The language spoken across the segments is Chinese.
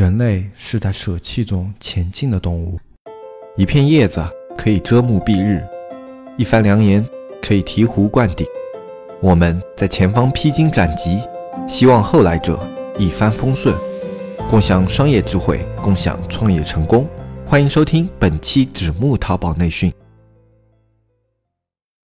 人类是在舍弃中前进的动物。一片叶子可以遮目蔽日，一番良言可以醍醐灌顶。我们在前方披荆斩棘，希望后来者一帆风顺，共享商业智慧，共享创业成功。欢迎收听本期纸木淘宝内训。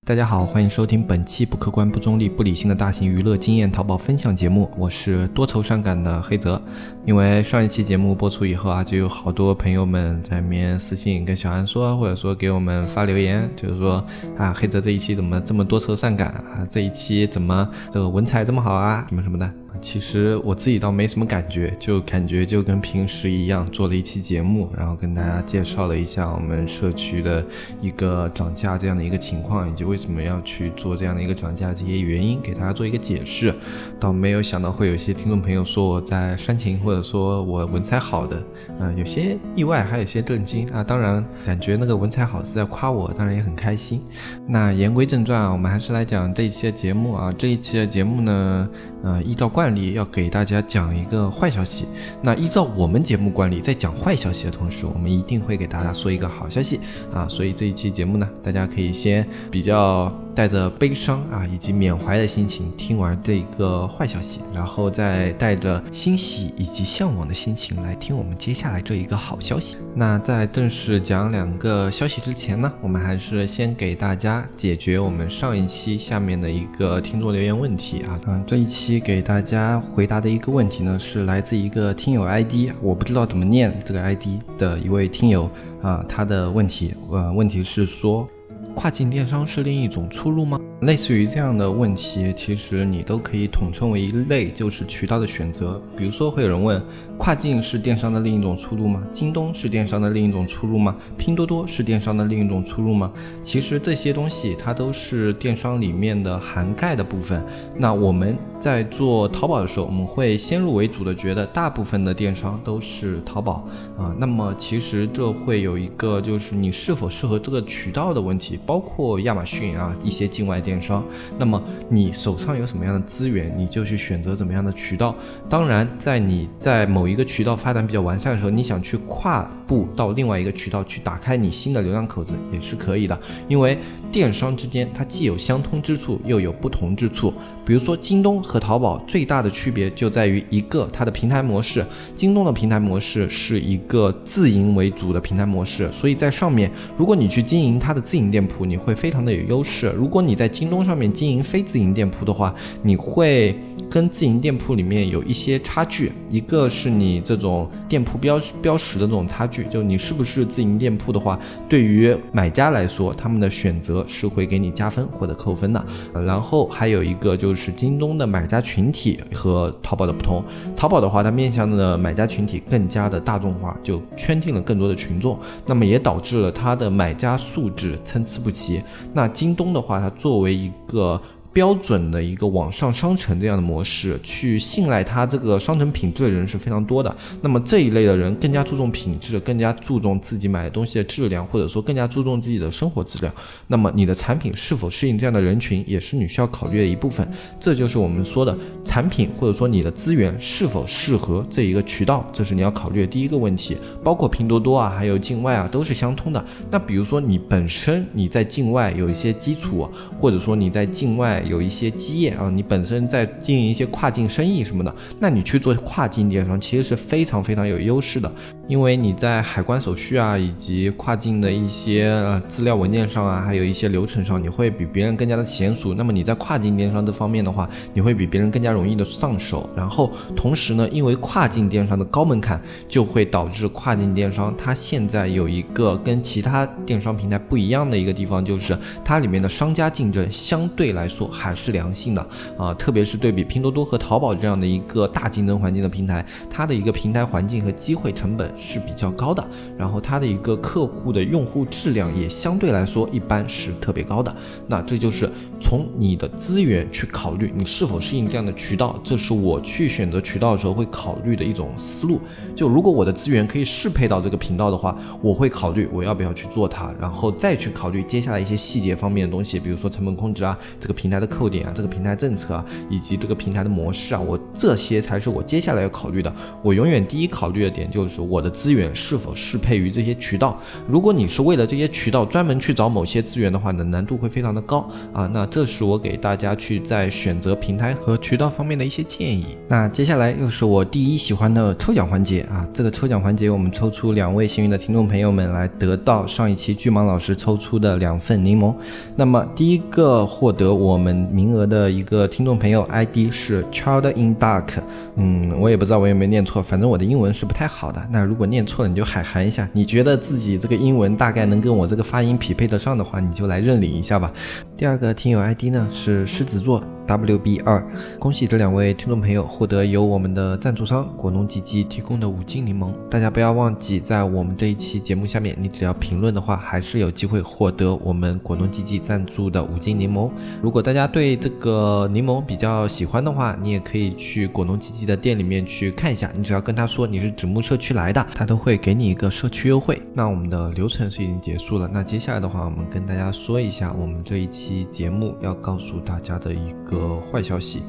大家好，欢迎收听本期不客观、不中立、不理性的大型娱乐经验淘宝分享节目，我是多愁善感的黑泽。因为上一期节目播出以后啊，就有好多朋友们在面私信跟小安说，或者说给我们发留言，就是说啊，黑泽这一期怎么这么多愁善感啊？这一期怎么这个文采这么好啊？什么什么的。其实我自己倒没什么感觉，就感觉就跟平时一样，做了一期节目，然后跟大家介绍了一下我们社区的一个涨价这样的一个情况，以及为什么要去做这样的一个涨价这些原因，给大家做一个解释。倒没有想到会有一些听众朋友说我在煽情，或者说我文采好的，啊，有些意外，还有些震惊啊。当然，感觉那个文采好是在夸我，当然也很开心。那言归正传啊，我们还是来讲这一期的节目啊。这一期的节目呢，呃，依照惯。惯例要给大家讲一个坏消息，那依照我们节目惯例，在讲坏消息的同时，我们一定会给大家说一个好消息啊！所以这一期节目呢，大家可以先比较。带着悲伤啊以及缅怀的心情听完这一个坏消息，然后再带着欣喜以及向往的心情来听我们接下来这一个好消息。那在正式讲两个消息之前呢，我们还是先给大家解决我们上一期下面的一个听众留言问题啊。嗯，这一期给大家大家回答的一个问题呢，是来自一个听友 ID，我不知道怎么念这个 ID 的一位听友啊，他的问题，呃，问题是说。跨境电商是另一种出路吗？类似于这样的问题，其实你都可以统称为一类，就是渠道的选择。比如说，会有人问：跨境是电商的另一种出路吗？京东是电商的另一种出路吗？拼多多是电商的另一种出路吗？其实这些东西它都是电商里面的涵盖的部分。那我们在做淘宝的时候，我们会先入为主的觉得大部分的电商都是淘宝啊。那么其实这会有一个就是你是否适合这个渠道的问题。包括亚马逊啊，一些境外电商。那么你手上有什么样的资源，你就去选择怎么样的渠道。当然，在你在某一个渠道发展比较完善的时候，你想去跨步到另外一个渠道去打开你新的流量口子也是可以的。因为电商之间它既有相通之处，又有不同之处。比如说京东和淘宝最大的区别就在于一个它的平台模式。京东的平台模式是一个自营为主的平台模式，所以在上面，如果你去经营它的自营店铺。你会非常的有优势。如果你在京东上面经营非自营店铺的话，你会跟自营店铺里面有一些差距。一个是你这种店铺标标识的这种差距，就你是不是自营店铺的话，对于买家来说，他们的选择是会给你加分或者扣分的。然后还有一个就是京东的买家群体和淘宝的不同。淘宝的话，它面向的买家群体更加的大众化，就圈定了更多的群众，那么也导致了它的买家素质参差不齐。那京东的话，它作为一个。标准的一个网上商城这样的模式，去信赖它这个商城品质的人是非常多的。那么这一类的人更加注重品质，更加注重自己买的东西的质量，或者说更加注重自己的生活质量。那么你的产品是否适应这样的人群，也是你需要考虑的一部分。这就是我们说的产品，或者说你的资源是否适合这一个渠道，这是你要考虑的第一个问题。包括拼多多啊，还有境外啊，都是相通的。那比如说你本身你在境外有一些基础，或者说你在境外。有一些基业啊，你本身在经营一些跨境生意什么的，那你去做跨境电商其实是非常非常有优势的，因为你在海关手续啊，以及跨境的一些呃资料文件上啊，还有一些流程上，你会比别人更加的娴熟。那么你在跨境电商这方面的话，你会比别人更加容易的上手。然后同时呢，因为跨境电商的高门槛，就会导致跨境电商它现在有一个跟其他电商平台不一样的一个地方，就是它里面的商家竞争相对来说。还是良性的啊，特别是对比拼多多和淘宝这样的一个大竞争环境的平台，它的一个平台环境和机会成本是比较高的，然后它的一个客户的用户质量也相对来说一般是特别高的。那这就是从你的资源去考虑你是否适应这样的渠道，这是我去选择渠道的时候会考虑的一种思路。就如果我的资源可以适配到这个频道的话，我会考虑我要不要去做它，然后再去考虑接下来一些细节方面的东西，比如说成本控制啊，这个平台的扣点啊，这个平台政策啊，以及这个平台的模式啊，我这些才是我接下来要考虑的。我永远第一考虑的点就是我的资源是否适配于这些渠道。如果你是为了这些渠道专门去找某些资源的话呢，难度会非常的高啊。那这是我给大家去在选择平台和渠道方面的一些建议。那接下来又是我第一喜欢的抽奖环节啊！这个抽奖环节，我们抽出两位幸运的听众朋友们来得到上一期巨蟒老师抽出的两份柠檬。那么第一个获得我们名额的一个听众朋友 ID 是 Child in Dark，嗯，我也不知道我有没有念错，反正我的英文是不太好的。那如果念错了，你就海涵一下。你觉得自己这个英文大概能跟我这个发音匹配得上的话，你就来认领一下吧。第二个听友 ID 呢是狮子座 WB 二，恭喜这两位听众朋友获得由我们的赞助商果农吉吉提供的五斤柠檬。大家不要忘记，在我们这一期节目下面，你只要评论的话，还是有机会获得我们果农吉吉赞助的五斤柠檬。如果大家对这个柠檬比较喜欢的话，你也可以去果农吉吉的店里面去看一下。你只要跟他说你是纸木社区来的，他都会给你一个社区优惠。那我们的流程是已经结束了，那接下来的话，我们跟大家说一下我们这一期期节目要告诉大家的一个坏消息。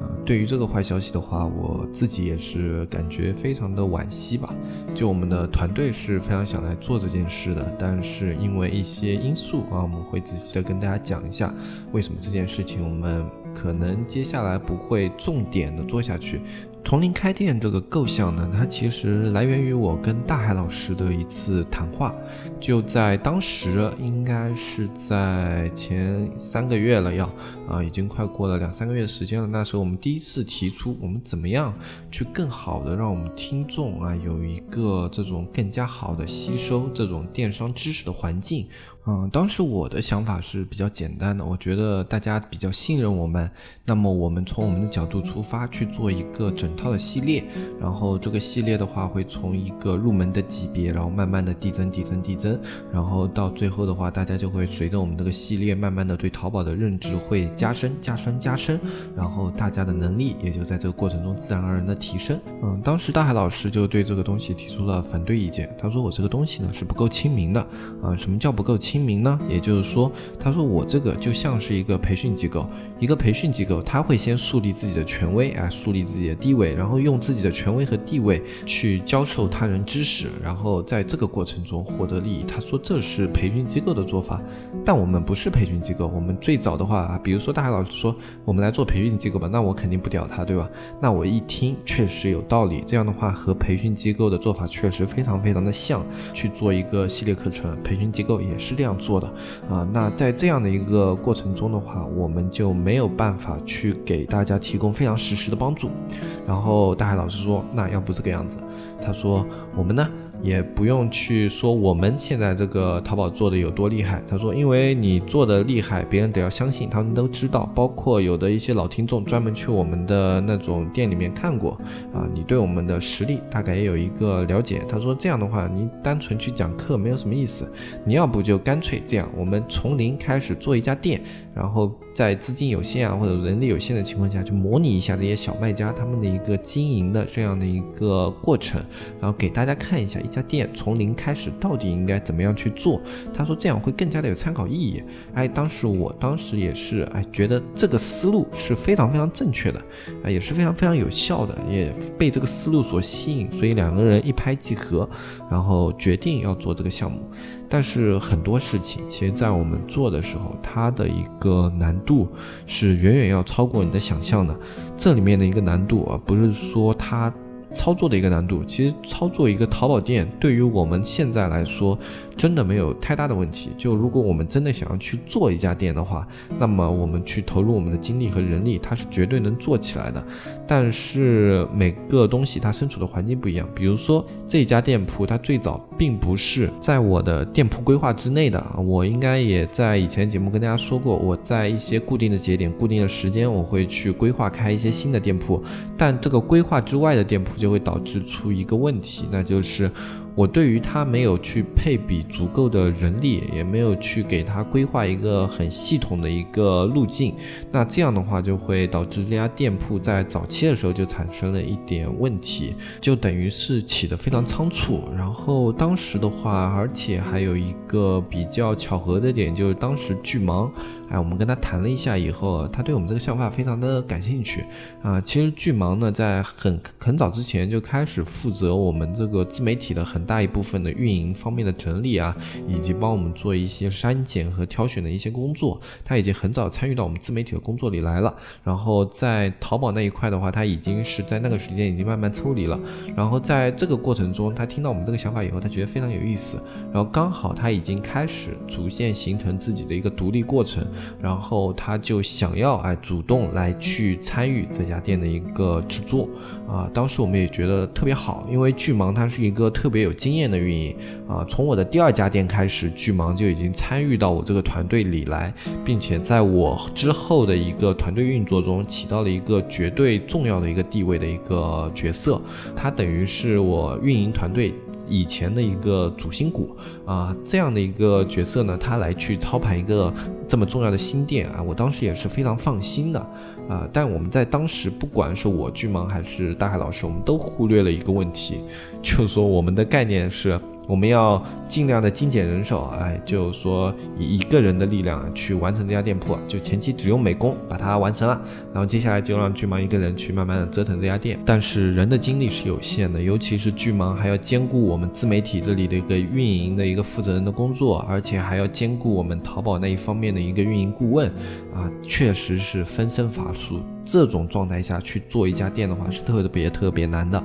啊，对于这个坏消息的话，我自己也是感觉非常的惋惜吧。就我们的团队是非常想来做这件事的，但是因为一些因素啊，我们会仔细的跟大家讲一下为什么这件事情我们可能接下来不会重点的做下去。从零开店这个构想呢，它其实来源于我跟大海老师的一次谈话，就在当时，应该是在前三个月了，要啊，已经快过了两三个月时间了。那时候我们第一次提出，我们怎么样去更好的让我们听众啊有一个这种更加好的吸收这种电商知识的环境。嗯，当时我的想法是比较简单的，我觉得大家比较信任我们，那么我们从我们的角度出发去做一个整套的系列，然后这个系列的话会从一个入门的级别，然后慢慢的递增、递增、递增，然后到最后的话，大家就会随着我们这个系列慢慢的对淘宝的认知会加深、加深、加深，然后大家的能力也就在这个过程中自然而然的提升。嗯，当时大海老师就对这个东西提出了反对意见，他说我这个东西呢是不够亲民的，啊，什么叫不够亲？清明呢，也就是说，他说我这个就像是一个培训机构，一个培训机构，他会先树立自己的权威啊，树立自己的地位，然后用自己的权威和地位去教授他人知识，然后在这个过程中获得利益。他说这是培训机构的做法，但我们不是培训机构，我们最早的话啊，比如说大海老师说我们来做培训机构吧，那我肯定不屌他，对吧？那我一听确实有道理，这样的话和培训机构的做法确实非常非常的像，去做一个系列课程，培训机构也是这样。这样做的啊，那在这样的一个过程中的话，我们就没有办法去给大家提供非常实时的帮助。然后大海老师说，那要不这个样子，他说我们呢？也不用去说我们现在这个淘宝做的有多厉害。他说，因为你做的厉害，别人得要相信，他们都知道。包括有的一些老听众专门去我们的那种店里面看过啊，你对我们的实力大概也有一个了解。他说这样的话，你单纯去讲课没有什么意思，你要不就干脆这样，我们从零开始做一家店。然后在资金有限啊或者人力有限的情况下，去模拟一下这些小卖家他们的一个经营的这样的一个过程，然后给大家看一下一家店从零开始到底应该怎么样去做。他说这样会更加的有参考意义。哎，当时我当时也是哎觉得这个思路是非常非常正确的，啊也是非常非常有效的，也被这个思路所吸引，所以两个人一拍即合，然后决定要做这个项目。但是很多事情，其实，在我们做的时候，它的一个难度是远远要超过你的想象的。这里面的一个难度啊，不是说它操作的一个难度，其实操作一个淘宝店，对于我们现在来说。真的没有太大的问题。就如果我们真的想要去做一家店的话，那么我们去投入我们的精力和人力，它是绝对能做起来的。但是每个东西它身处的环境不一样。比如说这家店铺，它最早并不是在我的店铺规划之内的。我应该也在以前节目跟大家说过，我在一些固定的节点、固定的时间，我会去规划开一些新的店铺。但这个规划之外的店铺，就就会导致出一个问题，那就是我对于他没有去配比足够的人力，也没有去给他规划一个很系统的一个路径，那这样的话就会导致这家店铺在早期的时候就产生了一点问题，就等于是起得非常仓促。然后当时的话，而且还有一个比较巧合的点，就是当时巨忙。哎，我们跟他谈了一下以后，他对我们这个想法非常的感兴趣啊。其实巨芒呢，在很很早之前就开始负责我们这个自媒体的很大一部分的运营方面的整理啊，以及帮我们做一些删减和挑选的一些工作。他已经很早参与到我们自媒体的工作里来了。然后在淘宝那一块的话，他已经是在那个时间已经慢慢抽离了。然后在这个过程中，他听到我们这个想法以后，他觉得非常有意思。然后刚好他已经开始逐渐形成自己的一个独立过程。然后他就想要哎主动来去参与这家店的一个制作啊，当时我们也觉得特别好，因为巨芒它是一个特别有经验的运营啊，从我的第二家店开始，巨芒就已经参与到我这个团队里来，并且在我之后的一个团队运作中起到了一个绝对重要的一个地位的一个角色，它等于是我运营团队。以前的一个主心骨啊，这样的一个角色呢，他来去操盘一个这么重要的新店啊，我当时也是非常放心的啊。但我们在当时，不管是我巨芒还是大海老师，我们都忽略了一个问题，就是说我们的概念是。我们要尽量的精简人手，哎，就说以一个人的力量去完成这家店铺，就前期只用美工把它完成了，然后接下来就让巨芒一个人去慢慢的折腾这家店。但是人的精力是有限的，尤其是巨芒还要兼顾我们自媒体这里的一个运营的一个负责人的工作，而且还要兼顾我们淘宝那一方面的一个运营顾问，啊，确实是分身乏术。这种状态下去做一家店的话是特别特别难的，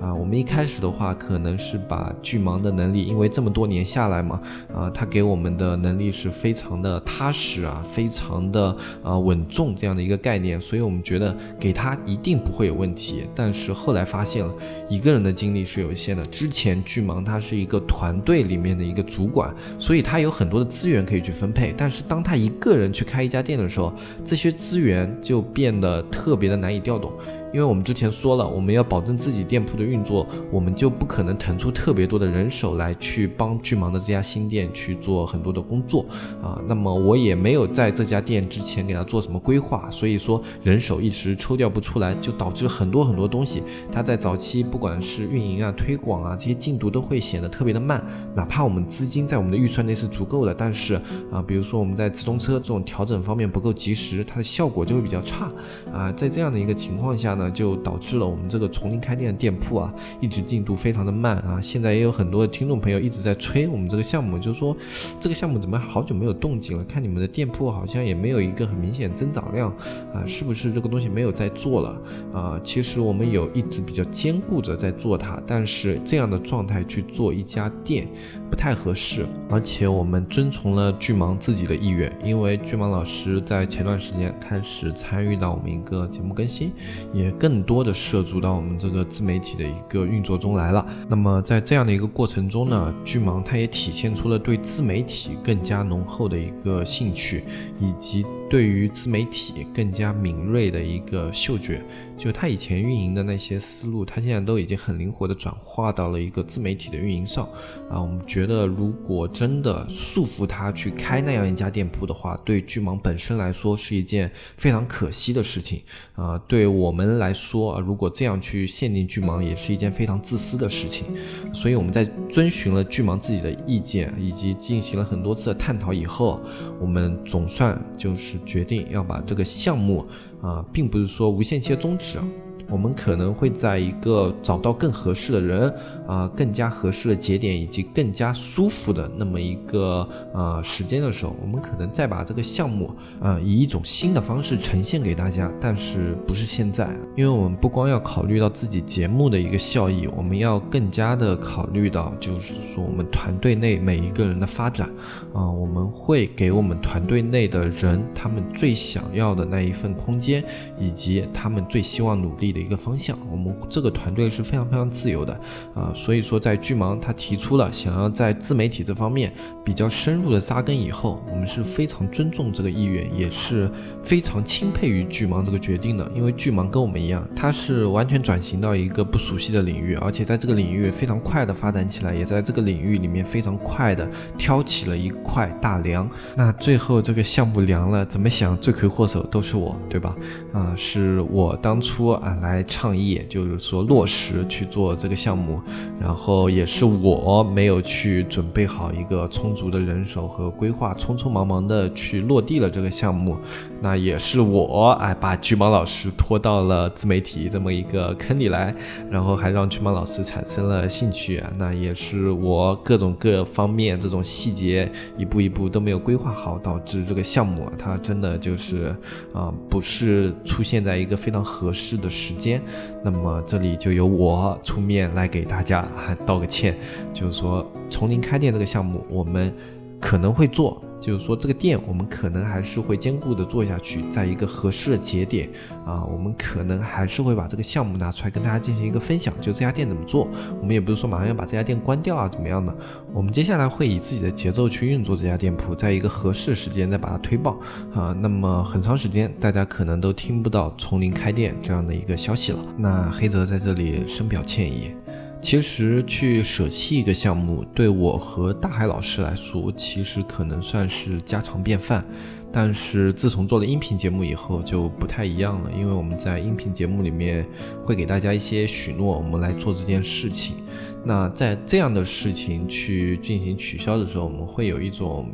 啊，我们一开始的话可能是把巨芒的能力，因为这么多年下来嘛，啊，他给我们的能力是非常的踏实啊，非常的啊稳重这样的一个概念，所以我们觉得给他一定不会有问题。但是后来发现了一个人的精力是有限的，之前巨芒他是一个团队里面的一个主管，所以他有很多的资源可以去分配，但是当他一个人去开一家店的时候，这些资源就变得。特别的难以调动。因为我们之前说了，我们要保证自己店铺的运作，我们就不可能腾出特别多的人手来去帮巨芒的这家新店去做很多的工作啊。那么我也没有在这家店之前给他做什么规划，所以说人手一时抽调不出来，就导致很多很多东西，它在早期不管是运营啊、推广啊这些进度都会显得特别的慢。哪怕我们资金在我们的预算内是足够的，但是啊，比如说我们在直通车这种调整方面不够及时，它的效果就会比较差啊。在这样的一个情况下呢。就导致了我们这个从零开店的店铺啊，一直进度非常的慢啊。现在也有很多的听众朋友一直在催我们这个项目，就是说这个项目怎么好久没有动静了？看你们的店铺好像也没有一个很明显增长量啊，是不是这个东西没有在做了啊？其实我们有一直比较兼顾着在做它，但是这样的状态去做一家店不太合适，而且我们遵从了巨蟒自己的意愿，因为巨蟒老师在前段时间开始参与到我们一个节目更新，也。更多的涉足到我们这个自媒体的一个运作中来了。那么在这样的一个过程中呢，巨芒它也体现出了对自媒体更加浓厚的一个兴趣，以及对于自媒体更加敏锐的一个嗅觉。就他以前运营的那些思路，他现在都已经很灵活的转化到了一个自媒体的运营上。啊，我们觉得如果真的束缚他去开那样一家店铺的话，对巨芒本身来说是一件非常可惜的事情。啊，对我们来说，啊如果这样去限定巨芒，也是一件非常自私的事情。所以我们在遵循了巨芒自己的意见，以及进行了很多次的探讨以后，我们总算就是决定要把这个项目。啊，并不是说无限期的终止。我们可能会在一个找到更合适的人啊，更加合适的节点以及更加舒服的那么一个呃时间的时候，我们可能再把这个项目啊以一种新的方式呈现给大家，但是不是现在，因为我们不光要考虑到自己节目的一个效益，我们要更加的考虑到就是说我们团队内每一个人的发展啊，我们会给我们团队内的人他们最想要的那一份空间，以及他们最希望努力。的一个方向。我们这个团队是非常非常自由的啊，所以说在巨芒他提出了想要在自媒体这方面比较深入的扎根以后，我们是非常尊重这个意愿，也是非常钦佩于巨芒这个决定的。因为巨芒跟我们一样，他是完全转型到一个不熟悉的领域，而且在这个领域非常快的发展起来，也在这个领域里面非常快的挑起了一块大梁。那最后这个项目凉了，怎么想罪魁祸首都是我，对吧？啊，是我当初啊来倡议，就是说落实去做这个项目，然后也是我没有去准备好一个充足的人手和规划，匆匆忙忙的去落地了这个项目。那也是我哎把巨蟒老师拖到了自媒体这么一个坑里来，然后还让巨蟒老师产生了兴趣。那也是我各种各方面这种细节一步一步都没有规划好，导致这个项目它真的就是啊不是出现在一个非常合适的时间。那么这里就由我出面来给大家道个歉，就是说从零开店这个项目我们可能会做。就是说，这个店我们可能还是会兼顾的做下去，在一个合适的节点啊，我们可能还是会把这个项目拿出来跟大家进行一个分享。就这家店怎么做，我们也不是说马上要把这家店关掉啊，怎么样的？我们接下来会以自己的节奏去运作这家店铺，在一个合适的时间再把它推爆啊。那么很长时间大家可能都听不到从零开店这样的一个消息了。那黑泽在这里深表歉意。其实去舍弃一个项目，对我和大海老师来说，其实可能算是家常便饭。但是自从做了音频节目以后，就不太一样了。因为我们在音频节目里面会给大家一些许诺，我们来做这件事情。那在这样的事情去进行取消的时候，我们会有一种。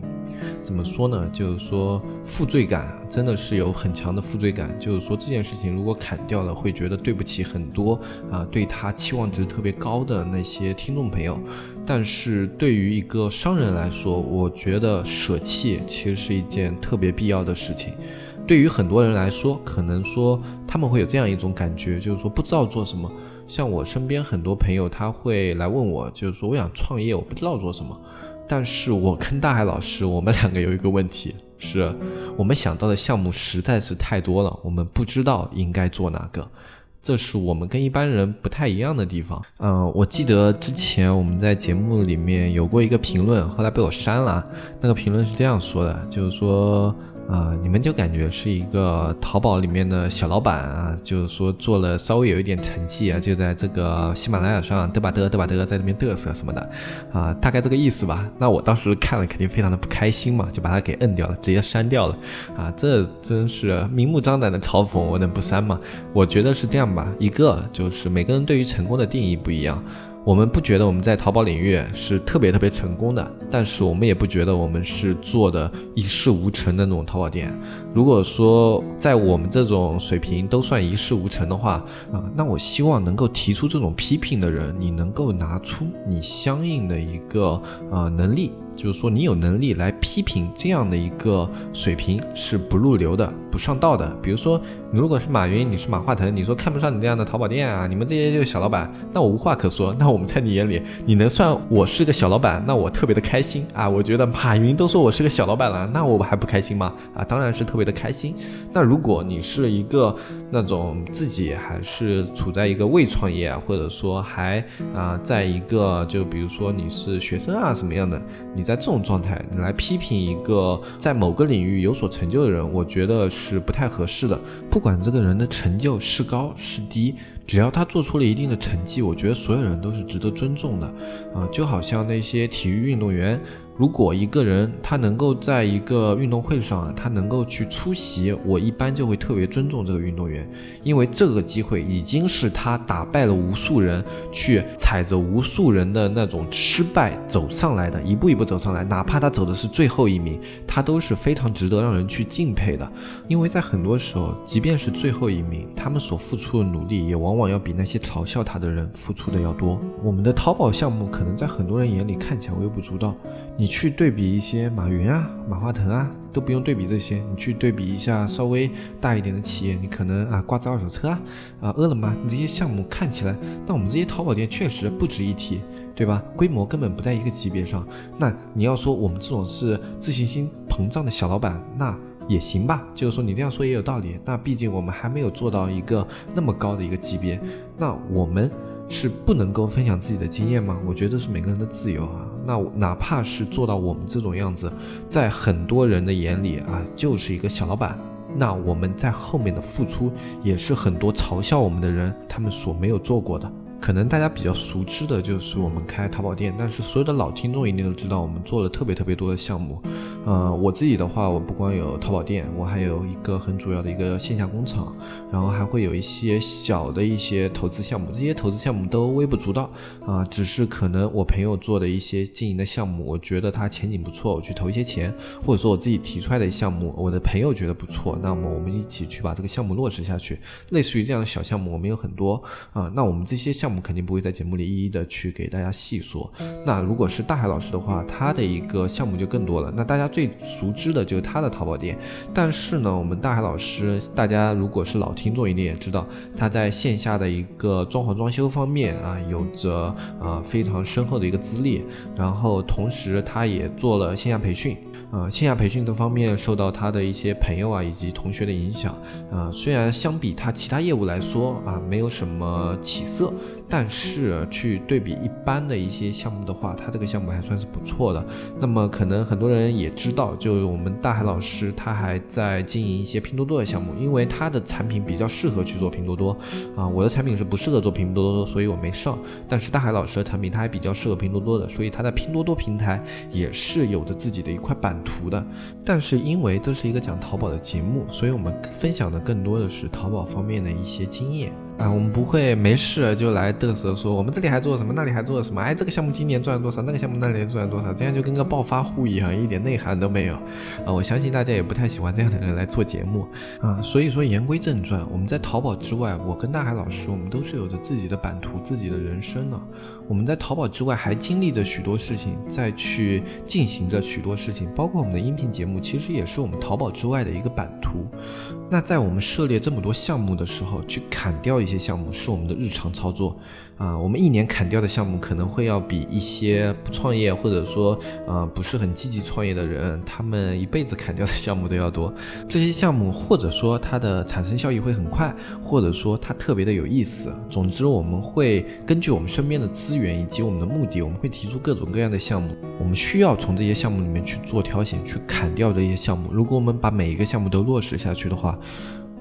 怎么说呢？就是说负罪感真的是有很强的负罪感。就是说这件事情如果砍掉了，会觉得对不起很多啊，对他期望值特别高的那些听众朋友。但是对于一个商人来说，我觉得舍弃其实是一件特别必要的事情。对于很多人来说，可能说他们会有这样一种感觉，就是说不知道做什么。像我身边很多朋友，他会来问我，就是说我想创业，我不知道做什么。但是我跟大海老师，我们两个有一个问题，是我们想到的项目实在是太多了，我们不知道应该做哪个，这是我们跟一般人不太一样的地方。嗯，我记得之前我们在节目里面有过一个评论，后来被我删了。那个评论是这样说的，就是说。啊，你们就感觉是一个淘宝里面的小老板啊，就是说做了稍微有一点成绩啊，就在这个喜马拉雅上嘚吧嘚嘚吧嘚，在这边嘚瑟什么的，啊，大概这个意思吧。那我当时看了肯定非常的不开心嘛，就把它给摁掉了，直接删掉了。啊，这真是明目张胆的嘲讽，我能不删吗？我觉得是这样吧，一个就是每个人对于成功的定义不一样。我们不觉得我们在淘宝领域是特别特别成功的，但是我们也不觉得我们是做的一事无成的那种淘宝店。如果说在我们这种水平都算一事无成的话，啊，那我希望能够提出这种批评的人，你能够拿出你相应的一个啊能力。就是说，你有能力来批评这样的一个水平是不入流的、不上道的。比如说，如果是马云，你是马化腾，你说看不上你这样的淘宝店啊，你们这些就是小老板，那我无话可说。那我们在你眼里，你能算我是个小老板，那我特别的开心啊！我觉得马云都说我是个小老板了，那我还不开心吗？啊，当然是特别的开心。那如果你是一个那种自己还是处在一个未创业，或者说还啊，在一个就比如说你是学生啊什么样的，你。你在这种状态，你来批评一个在某个领域有所成就的人，我觉得是不太合适的。不管这个人的成就是高是低，只要他做出了一定的成绩，我觉得所有人都是值得尊重的。啊，就好像那些体育运动员。如果一个人他能够在一个运动会上啊，他能够去出席，我一般就会特别尊重这个运动员，因为这个机会已经是他打败了无数人，去踩着无数人的那种失败走上来的，一步一步走上来，哪怕他走的是最后一名，他都是非常值得让人去敬佩的。因为在很多时候，即便是最后一名，他们所付出的努力也往往要比那些嘲笑他的人付出的要多。我们的淘宝项目可能在很多人眼里看起来微不足道。你去对比一些马云啊、马化腾啊，都不用对比这些。你去对比一下稍微大一点的企业，你可能啊挂着二手车啊、啊饿了么，你这些项目看起来，那我们这些淘宝店确实不值一提，对吧？规模根本不在一个级别上。那你要说我们这种是自信心膨胀的小老板，那。也行吧，就是说你这样说也有道理。那毕竟我们还没有做到一个那么高的一个级别，那我们是不能够分享自己的经验吗？我觉得这是每个人的自由啊。那哪怕是做到我们这种样子，在很多人的眼里啊，就是一个小老板。那我们在后面的付出，也是很多嘲笑我们的人他们所没有做过的。可能大家比较熟知的就是我们开淘宝店，但是所有的老听众一定都知道，我们做了特别特别多的项目。呃，我自己的话，我不光有淘宝店，我还有一个很主要的一个线下工厂，然后还会有一些小的一些投资项目，这些投资项目都微不足道啊，只是可能我朋友做的一些经营的项目，我觉得它前景不错，我去投一些钱，或者说我自己提出来的项目，我的朋友觉得不错，那么我们一起去把这个项目落实下去，类似于这样的小项目，我们有很多啊，那我们这些项目我们肯定不会在节目里一一的去给大家细说。那如果是大海老师的话，他的一个项目就更多了，那大家。最熟知的就是他的淘宝店，但是呢，我们大海老师，大家如果是老听众，一定也知道他在线下的一个装潢装修方面啊，有着啊非常深厚的一个资历，然后同时他也做了线下培训。啊，线下培训这方面受到他的一些朋友啊以及同学的影响，啊，虽然相比他其他业务来说啊没有什么起色，但是去对比一般的一些项目的话，他这个项目还算是不错的。那么可能很多人也知道，就我们大海老师他还在经营一些拼多多的项目，因为他的产品比较适合去做拼多多。啊，我的产品是不适合做拼多多，所以我没上。但是大海老师的产品他还比较适合拼多多的，所以他在拼多多平台也是有着自己的一块版。图的，但是因为这是一个讲淘宝的节目，所以我们分享的更多的是淘宝方面的一些经验啊。我们不会没事就来嘚瑟说我们这里还做了什么，那里还做了什么。哎，这个项目今年赚了多少，那个项目那年赚了多少，这样就跟个暴发户一样，一点内涵都没有啊。我相信大家也不太喜欢这样的人来做节目啊。所以说言归正传，我们在淘宝之外，我跟大海老师，我们都是有着自己的版图、自己的人生的。我们在淘宝之外还经历着许多事情，在去进行着许多事情，包括我们的音频节目，其实也是我们淘宝之外的一个版图。那在我们涉猎这么多项目的时候，去砍掉一些项目是我们的日常操作。啊，我们一年砍掉的项目可能会要比一些不创业或者说呃不是很积极创业的人，他们一辈子砍掉的项目都要多。这些项目或者说它的产生效益会很快，或者说它特别的有意思。总之，我们会根据我们身边的资源以及我们的目的，我们会提出各种各样的项目。我们需要从这些项目里面去做挑选，去砍掉这些项目。如果我们把每一个项目都落实下去的话，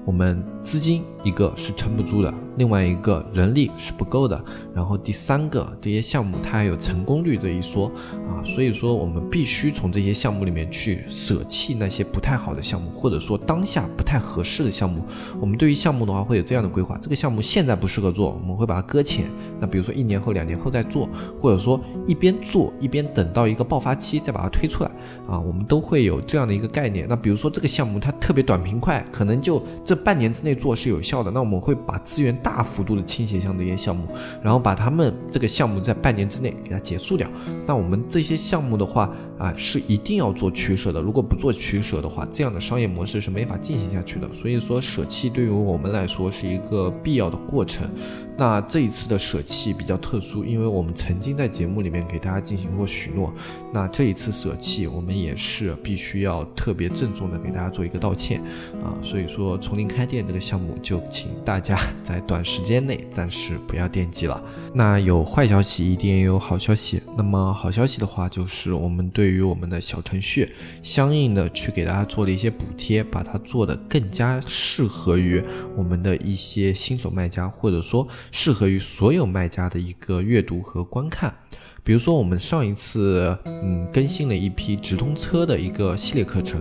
我们资金一个是撑不住的，另外一个人力是不够的，然后第三个这些项目它还有成功率这一说啊，所以说我们必须从这些项目里面去舍弃那些不太好的项目，或者说当下不太合适的项目。我们对于项目的话会有这样的规划，这个项目现在不适合做，我们会把它搁浅。那比如说一年后、两年后再做，或者说一边做一边等到一个爆发期再把它推出来啊，我们都会有这样的一个概念。那比如说这个项目它特别短平快，可能就这半年之内做是有效的，那我们会把资源大幅度的倾斜向这些项目，然后把他们这个项目在半年之内给它结束掉。那我们这些项目的话啊，是一定要做取舍的。如果不做取舍的话，这样的商业模式是没法进行下去的。所以说，舍弃对于我们来说是一个必要的过程。那这一次的舍弃比较特殊，因为我们曾经在节目里面给大家进行过许诺，那这一次舍弃我们也是必须要特别郑重的给大家做一个道歉啊，所以说从零开店这个项目就请大家 在短时间内暂时不要惦记了。那有坏消息，一定也有好消息。那么好消息的话，就是我们对于我们的小程序，相应的去给大家做了一些补贴，把它做的更加适合于我们的一些新手卖家，或者说。适合于所有卖家的一个阅读和观看。比如说，我们上一次嗯更新了一批直通车的一个系列课程。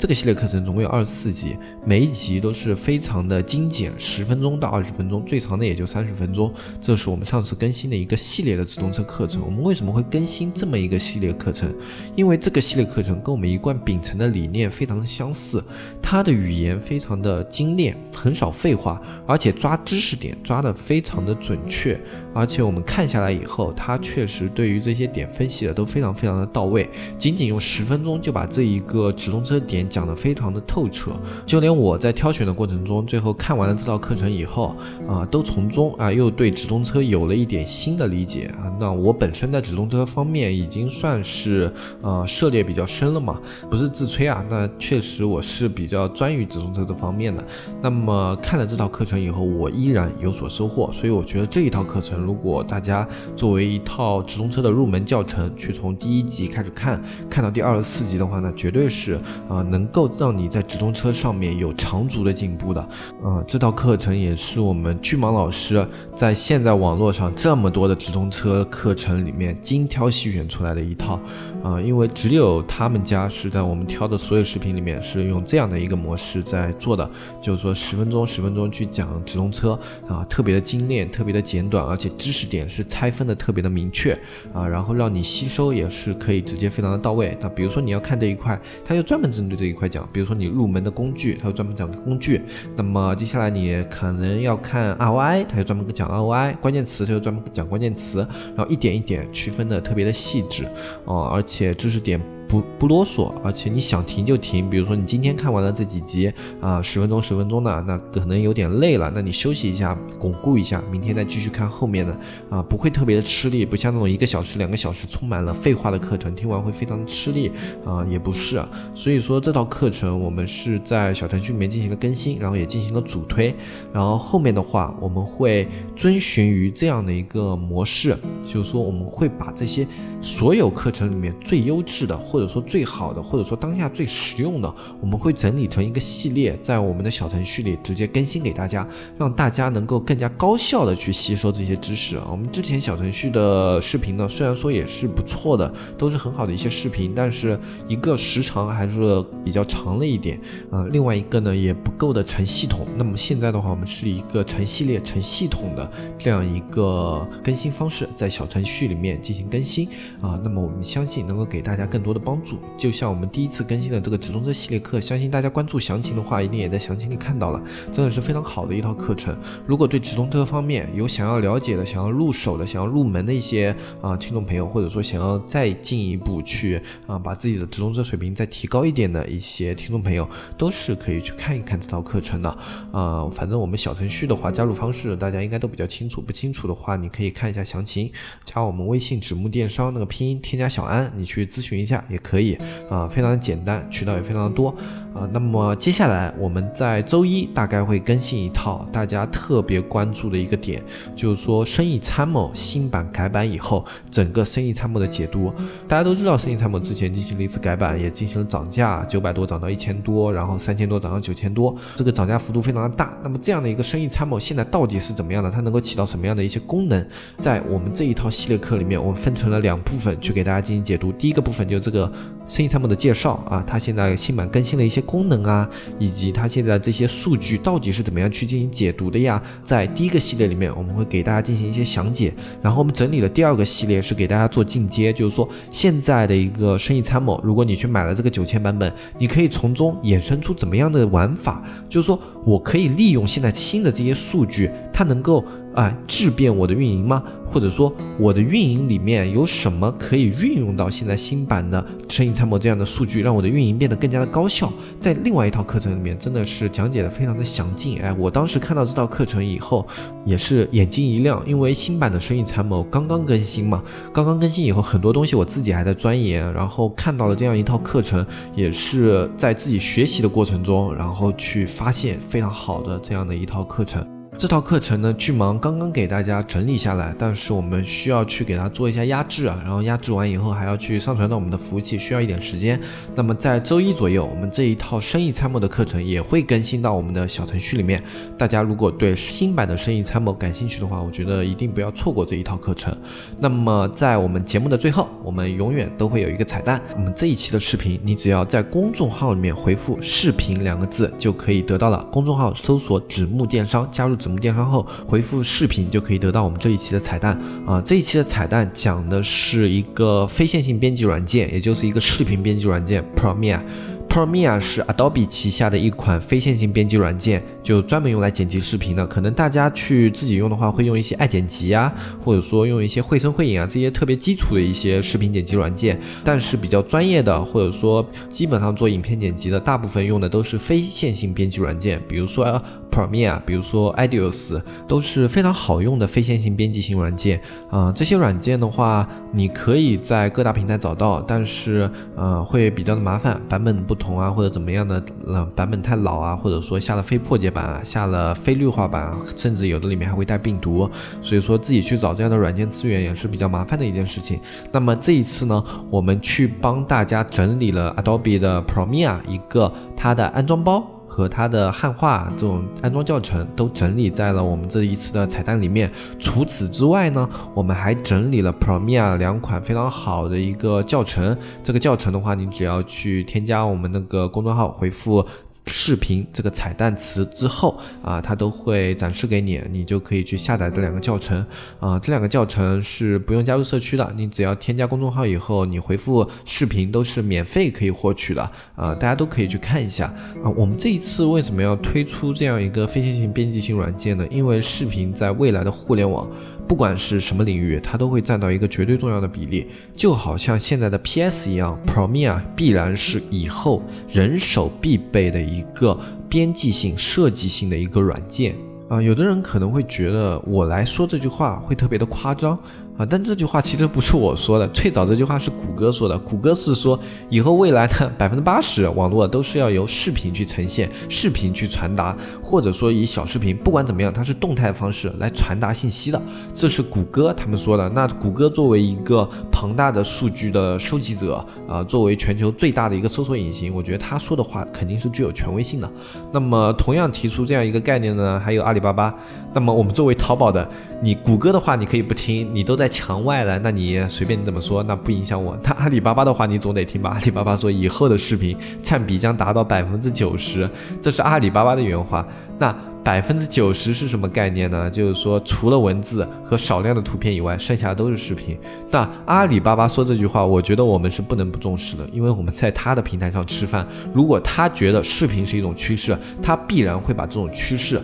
这个系列课程总共有二十四集，每一集都是非常的精简，十分钟到二十分钟，最长的也就三十分钟。这是我们上次更新的一个系列的直通车课程。我们为什么会更新这么一个系列课程？因为这个系列课程跟我们一贯秉承的理念非常的相似，它的语言非常的精炼，很少废话，而且抓知识点抓得非常的准确，而且我们看下来以后，他确实对。对于这些点分析的都非常非常的到位，仅仅用十分钟就把这一个直通车点讲得非常的透彻，就连我在挑选的过程中，最后看完了这套课程以后啊，都从中啊又对直通车有了一点新的理解啊。那我本身在直通车方面已经算是呃涉猎比较深了嘛，不是自吹啊，那确实我是比较专于直通车这方面的。那么看了这套课程以后，我依然有所收获，所以我觉得这一套课程如果大家作为一套直通车的入门教程，去从第一集开始看，看到第二十四集的话呢，绝对是啊能够让你在直通车上面有长足的进步的。啊，这套课程也是我们巨蟒老师在现在网络上这么多的直通车课程里面精挑细选出来的一套。啊，因为只有他们家是在我们挑的所有视频里面是用这样的一个模式在做的，就是说十分钟十分钟去讲直通车啊，特别的精炼，特别的简短，而且知识点是拆分的特别的明确啊，然后让你吸收也是可以直接非常的到位。那比如说你要看这一块，他就专门针对这一块讲，比如说你入门的工具，他就专门讲工具。那么接下来你可能要看 ROI，他就专门讲 ROI，关键词他就专门讲关键词，然后一点一点区分的特别的细致哦，而且知识点。不不啰嗦，而且你想停就停。比如说你今天看完了这几集啊，十分钟十分钟的，那可能有点累了，那你休息一下，巩固一下，明天再继续看后面的啊，不会特别的吃力，不像那种一个小时、两个小时充满了废话的课程，听完会非常的吃力啊，也不是。所以说这套课程我们是在小程序里面进行了更新，然后也进行了主推，然后后面的话我们会遵循于这样的一个模式，就是说我们会把这些所有课程里面最优质的或或者说最好的，或者说当下最实用的，我们会整理成一个系列，在我们的小程序里直接更新给大家，让大家能够更加高效的去吸收这些知识啊。我们之前小程序的视频呢，虽然说也是不错的，都是很好的一些视频，但是一个时长还是比较长了一点啊。另外一个呢，也不够的成系统。那么现在的话，我们是一个成系列、成系统的这样一个更新方式，在小程序里面进行更新啊。那么我们相信能够给大家更多的帮。帮助，就像我们第一次更新的这个直通车系列课，相信大家关注详情的话，一定也在详情里看到了，真的是非常好的一套课程。如果对直通车方面有想要了解的、想要入手的、想要入门的一些啊听众朋友，或者说想要再进一步去啊把自己的直通车水平再提高一点的一些听众朋友，都是可以去看一看这套课程的啊。反正我们小程序的话，加入方式大家应该都比较清楚，不清楚的话，你可以看一下详情，加我们微信纸木电商那个拼音添加小安，你去咨询一下也。可以啊，非常的简单，渠道也非常的多。啊，那么接下来我们在周一大概会更新一套大家特别关注的一个点，就是说生意参谋新版改版以后，整个生意参谋的解读。大家都知道，生意参谋之前进行了一次改版，也进行了涨价，九百多涨到一千多，然后三千多涨到九千多，这个涨价幅度非常的大。那么这样的一个生意参谋现在到底是怎么样的？它能够起到什么样的一些功能？在我们这一套系列课里面，我们分成了两部分去给大家进行解读。第一个部分就是这个生意参谋的介绍啊，它现在新版更新了一些。功能啊，以及它现在这些数据到底是怎么样去进行解读的呀？在第一个系列里面，我们会给大家进行一些详解。然后我们整理了第二个系列，是给大家做进阶，就是说现在的一个生意参谋，如果你去买了这个九千版本，你可以从中衍生出怎么样的玩法？就是说我可以利用现在新的这些数据，它能够。啊，质变我的运营吗？或者说我的运营里面有什么可以运用到现在新版的生意参谋这样的数据，让我的运营变得更加的高效？在另外一套课程里面，真的是讲解的非常的详尽。哎，我当时看到这套课程以后，也是眼睛一亮，因为新版的生意参谋刚刚更新嘛，刚刚更新以后，很多东西我自己还在钻研，然后看到了这样一套课程，也是在自己学习的过程中，然后去发现非常好的这样的一套课程。这套课程呢，巨蟒刚刚给大家整理下来，但是我们需要去给它做一下压制啊，然后压制完以后还要去上传到我们的服务器，需要一点时间。那么在周一左右，我们这一套生意参谋的课程也会更新到我们的小程序里面。大家如果对新版的生意参谋感兴趣的话，我觉得一定不要错过这一套课程。那么在我们节目的最后，我们永远都会有一个彩蛋。我们这一期的视频，你只要在公众号里面回复“视频”两个字，就可以得到了。公众号搜索“纸木电商”，加入我们。电商后回复视频就可以得到我们这一期的彩蛋啊！这一期的彩蛋讲的是一个非线性编辑软件，也就是一个视频编辑软件 Premiere。Premiere 是 Adobe 旗下的一款非线性编辑软件，就专门用来剪辑视频的。可能大家去自己用的话，会用一些爱剪辑啊，或者说用一些绘声绘影啊这些特别基础的一些视频剪辑软件。但是比较专业的，或者说基本上做影片剪辑的，大部分用的都是非线性编辑软件，比如说 Premiere，比如说 Audios，都是非常好用的非线性编辑型软件啊。这些软件的话，你可以在各大平台找到，但是呃会比较的麻烦，版本不。同啊，或者怎么样的，呃，版本太老啊，或者说下了非破解版啊，下了非绿化版，甚至有的里面还会带病毒，所以说自己去找这样的软件资源也是比较麻烦的一件事情。那么这一次呢，我们去帮大家整理了 Adobe 的 Premiere 一个它的安装包。和它的汉化这种安装教程都整理在了我们这一次的彩蛋里面。除此之外呢，我们还整理了 Premiere 两款非常好的一个教程。这个教程的话，你只要去添加我们那个公众号，回复。视频这个彩蛋词之后啊，它都会展示给你，你就可以去下载这两个教程啊。这两个教程是不用加入社区的，你只要添加公众号以后，你回复视频都是免费可以获取的啊。大家都可以去看一下啊。我们这一次为什么要推出这样一个非线性编辑型软件呢？因为视频在未来的互联网。不管是什么领域，它都会占到一个绝对重要的比例，就好像现在的 PS 一样，Premiere 必然是以后人手必备的一个编辑性、设计性的一个软件啊。有的人可能会觉得我来说这句话会特别的夸张。啊，但这句话其实不是我说的，最早这句话是谷歌说的。谷歌是说，以后未来的 百分之八十网络都是要由视频去呈现，视频去传达，或者说以小视频，不管怎么样，它是动态方式来传达信息的。这是谷歌他们说的。那谷歌作为一个庞大的数据的收集者，啊，作为全球最大的一个搜索引擎，我觉得他说的话肯定是具有权威性的。那么，同样提出这样一个概念呢，还有阿里巴巴。那么，我们作为淘宝的，你谷歌的话你可以不听，你都在。墙外了，那你随便你怎么说，那不影响我。那阿里巴巴的话，你总得听吧？阿里巴巴说，以后的视频 占比将达到百分之九十，这是阿里巴巴的原话。那百分之九十是什么概念呢？就是说，除了文字和少量的图片以外，剩下的都是视频。那阿里巴巴说这句话，我觉得我们是不能不重视的，因为我们在他的平台上吃饭。如果他觉得视频是一种趋势，他必然会把这种趋势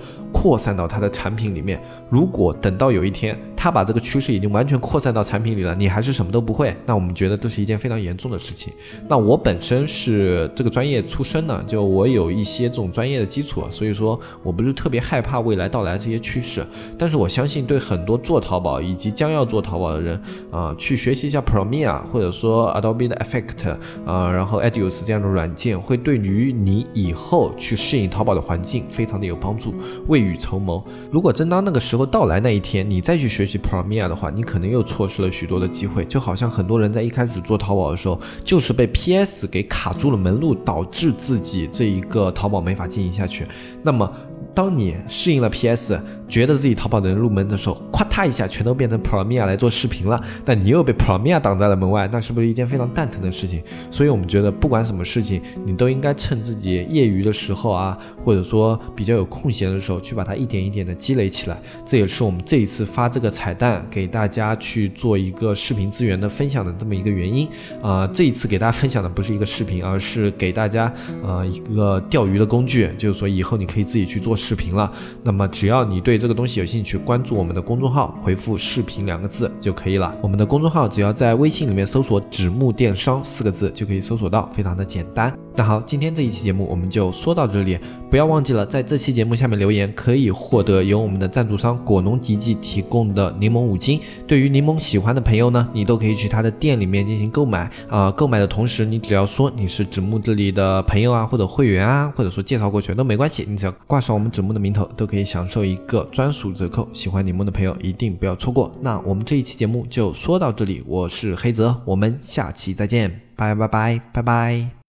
扩散到他的产品里面。如果等到有一天，他把这个趋势已经完全扩散到产品里了，你还是什么都不会，那我们觉得这是一件非常严重的事情。那我本身是这个专业出身的，就我有一些这种专业的基础，所以说我不是特别害怕未来到来这些趋势。但是我相信，对很多做淘宝以及将要做淘宝的人啊，去学习一下 Premiere 或者说 Adobe 的 Effect 啊，然后 Adios 这样的软件，会对于你以后去适应淘宝的环境非常的有帮助。未雨绸缪，如果真当那个时候到来那一天，你再去学习。Premiere 的话，你可能又错失了许多的机会，就好像很多人在一开始做淘宝的时候，就是被 PS 给卡住了门路，导致自己这一个淘宝没法经营下去。那么，当你适应了 PS，觉得自己淘宝能入门的时候，咵嗒一下全都变成 Premiere 来做视频了，但你又被 Premiere 挡在了门外，那是不是一件非常蛋疼的事情？所以我们觉得，不管什么事情，你都应该趁自己业余的时候啊，或者说比较有空闲的时候，去把它一点一点的积累起来。这也是我们这一次发这个彩蛋给大家去做一个视频资源的分享的这么一个原因啊。这一次给大家分享的不是一个视频，而是给大家呃一个钓鱼的工具，就是说以后你可以自己去做视频了。那么只要你对这个东西有兴趣，关注我们的公众号，回复“视频”两个字就可以了。我们的公众号只要在微信里面搜索“纸木电商”四个字就可以搜索到，非常的简单。那好，今天这一期节目我们就说到这里，不要忘记了在这期节目下面留言，可以获得由我们的赞助商果农吉吉提供的柠檬五金。对于柠檬喜欢的朋友呢，你都可以去他的店里面进行购买啊。购买的同时，你只要说你是纸木这里的朋友啊，或者会员啊，或者说介绍过去都没关系，你只要挂上我们纸木的名头，都可以享受一个专属折扣。喜欢柠檬的朋友一定不要错过。那我们这一期节目就说到这里，我是黑泽，我们下期再见，拜拜拜拜拜。